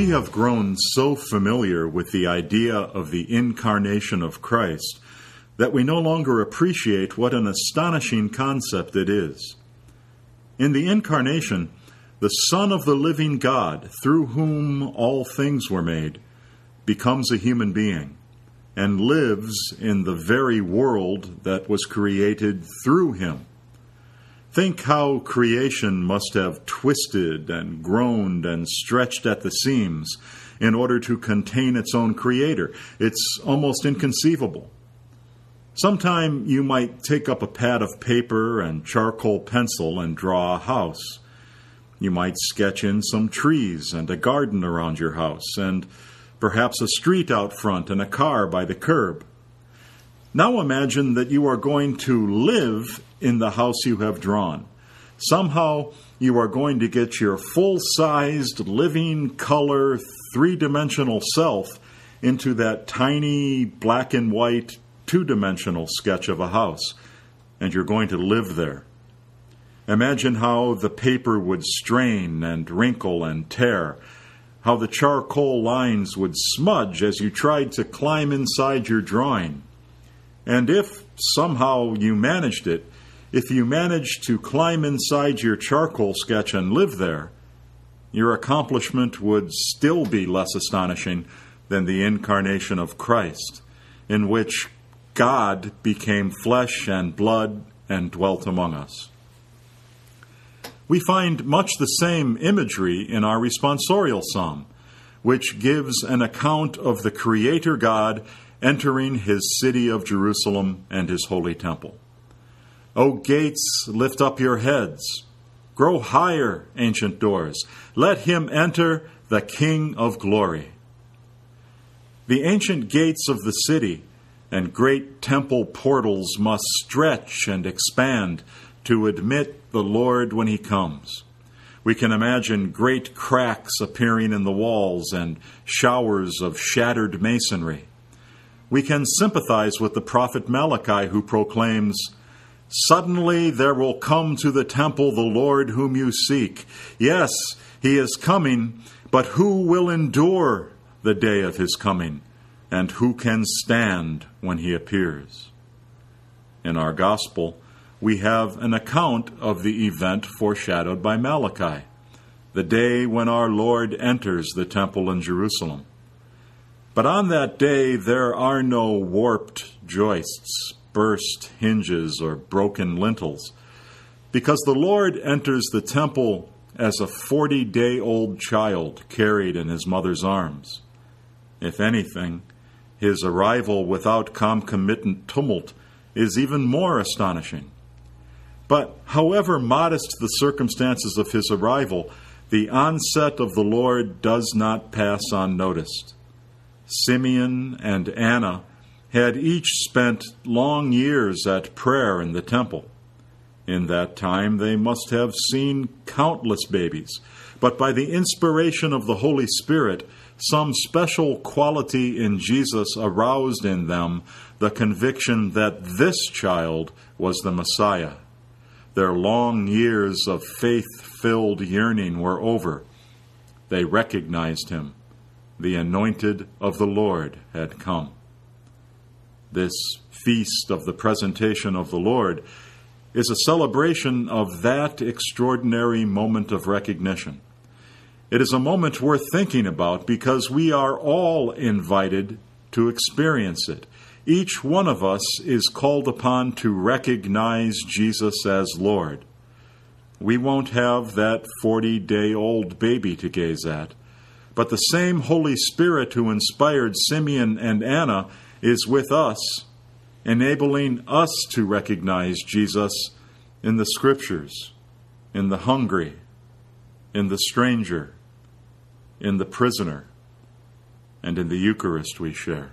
We have grown so familiar with the idea of the incarnation of Christ that we no longer appreciate what an astonishing concept it is. In the incarnation, the Son of the living God, through whom all things were made, becomes a human being and lives in the very world that was created through him. Think how creation must have twisted and groaned and stretched at the seams in order to contain its own creator. It's almost inconceivable. Sometime you might take up a pad of paper and charcoal pencil and draw a house. You might sketch in some trees and a garden around your house, and perhaps a street out front and a car by the curb. Now imagine that you are going to live in the house you have drawn. Somehow you are going to get your full sized, living color, three dimensional self into that tiny black and white, two dimensional sketch of a house, and you're going to live there. Imagine how the paper would strain and wrinkle and tear, how the charcoal lines would smudge as you tried to climb inside your drawing and if somehow you managed it, if you managed to climb inside your charcoal sketch and live there, your accomplishment would still be less astonishing than the incarnation of Christ, in which God became flesh and blood and dwelt among us. We find much the same imagery in our responsorial psalm, which gives an account of the Creator God entering his city of Jerusalem and his holy temple. O gates, lift up your heads. Grow higher, ancient doors. Let him enter, the King of glory. The ancient gates of the city and great temple portals must stretch and expand to admit the Lord when he comes. We can imagine great cracks appearing in the walls and showers of shattered masonry we can sympathize with the prophet Malachi who proclaims, Suddenly there will come to the temple the Lord whom you seek. Yes, he is coming, but who will endure the day of his coming? And who can stand when he appears? In our gospel, we have an account of the event foreshadowed by Malachi, the day when our Lord enters the temple in Jerusalem. But on that day there are no warped joists, burst hinges, or broken lintels, because the Lord enters the temple as a forty day old child carried in his mother's arms. If anything, his arrival without concomitant tumult is even more astonishing. But however modest the circumstances of his arrival, the onset of the Lord does not pass unnoticed. Simeon and Anna had each spent long years at prayer in the temple. In that time, they must have seen countless babies, but by the inspiration of the Holy Spirit, some special quality in Jesus aroused in them the conviction that this child was the Messiah. Their long years of faith filled yearning were over. They recognized him the anointed of the Lord had come. This feast of the presentation of the Lord is a celebration of that extraordinary moment of recognition. It is a moment worth thinking about because we are all invited to experience it. Each one of us is called upon to recognize Jesus as Lord. We won't have that 40 day old baby to gaze at. But the same Holy Spirit who inspired Simeon and Anna is with us, enabling us to recognize Jesus in the Scriptures, in the hungry, in the stranger, in the prisoner, and in the Eucharist we share.